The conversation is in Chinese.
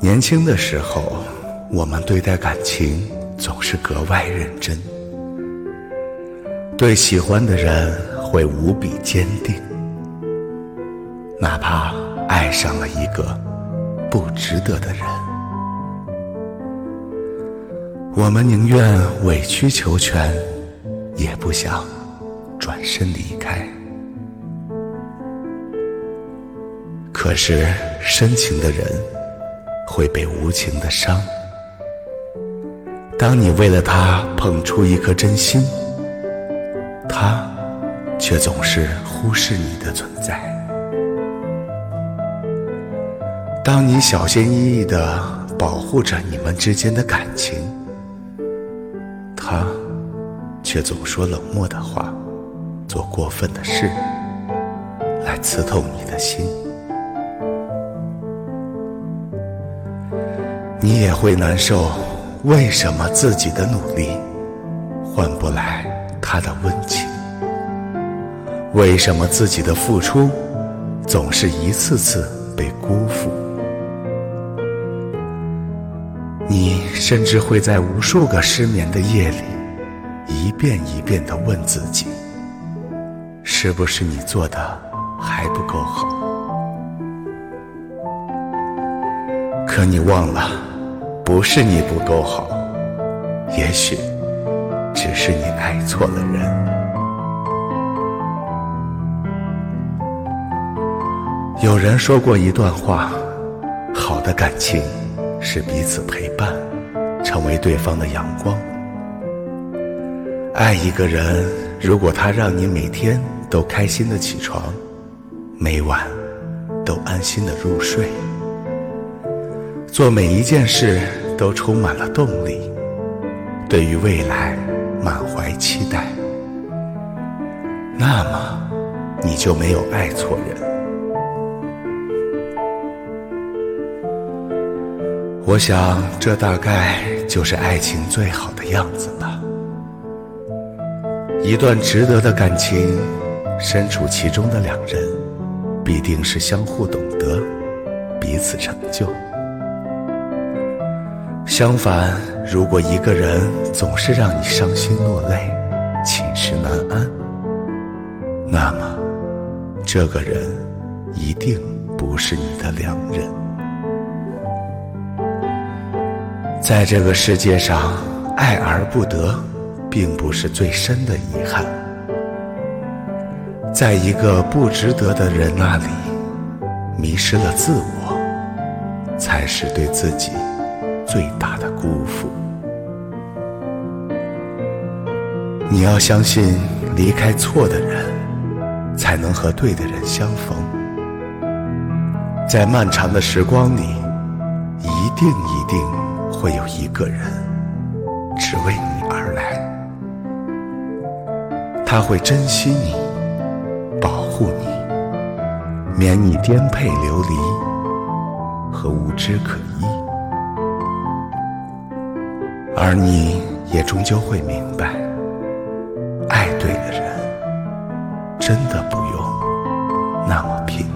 年轻的时候，我们对待感情总是格外认真，对喜欢的人会无比坚定，哪怕爱上了一个不值得的人，我们宁愿委曲求全，也不想转身离开。可是深情的人会被无情的伤。当你为了他捧出一颗真心，他却总是忽视你的存在。当你小心翼翼的保护着你们之间的感情，他却总说冷漠的话，做过分的事，来刺痛你的心。你也会难受，为什么自己的努力换不来他的温情？为什么自己的付出总是一次次被辜负？你甚至会在无数个失眠的夜里，一遍一遍地问自己：是不是你做的还不够好？可你忘了。不是你不够好，也许只是你爱错了人。有人说过一段话：好的感情是彼此陪伴，成为对方的阳光。爱一个人，如果他让你每天都开心的起床，每晚都安心的入睡。做每一件事都充满了动力，对于未来满怀期待，那么你就没有爱错人。我想，这大概就是爱情最好的样子吧。一段值得的感情，身处其中的两人，必定是相互懂得，彼此成就。相反，如果一个人总是让你伤心落泪、寝食难安，那么这个人一定不是你的良人。在这个世界上，爱而不得，并不是最深的遗憾。在一个不值得的人那里，迷失了自我，才是对自己。最大的辜负。你要相信，离开错的人，才能和对的人相逢。在漫长的时光里，一定一定会有一个人，只为你而来。他会珍惜你，保护你，免你颠沛流离和无枝可依。而你也终究会明白，爱对的人，真的不用那么拼。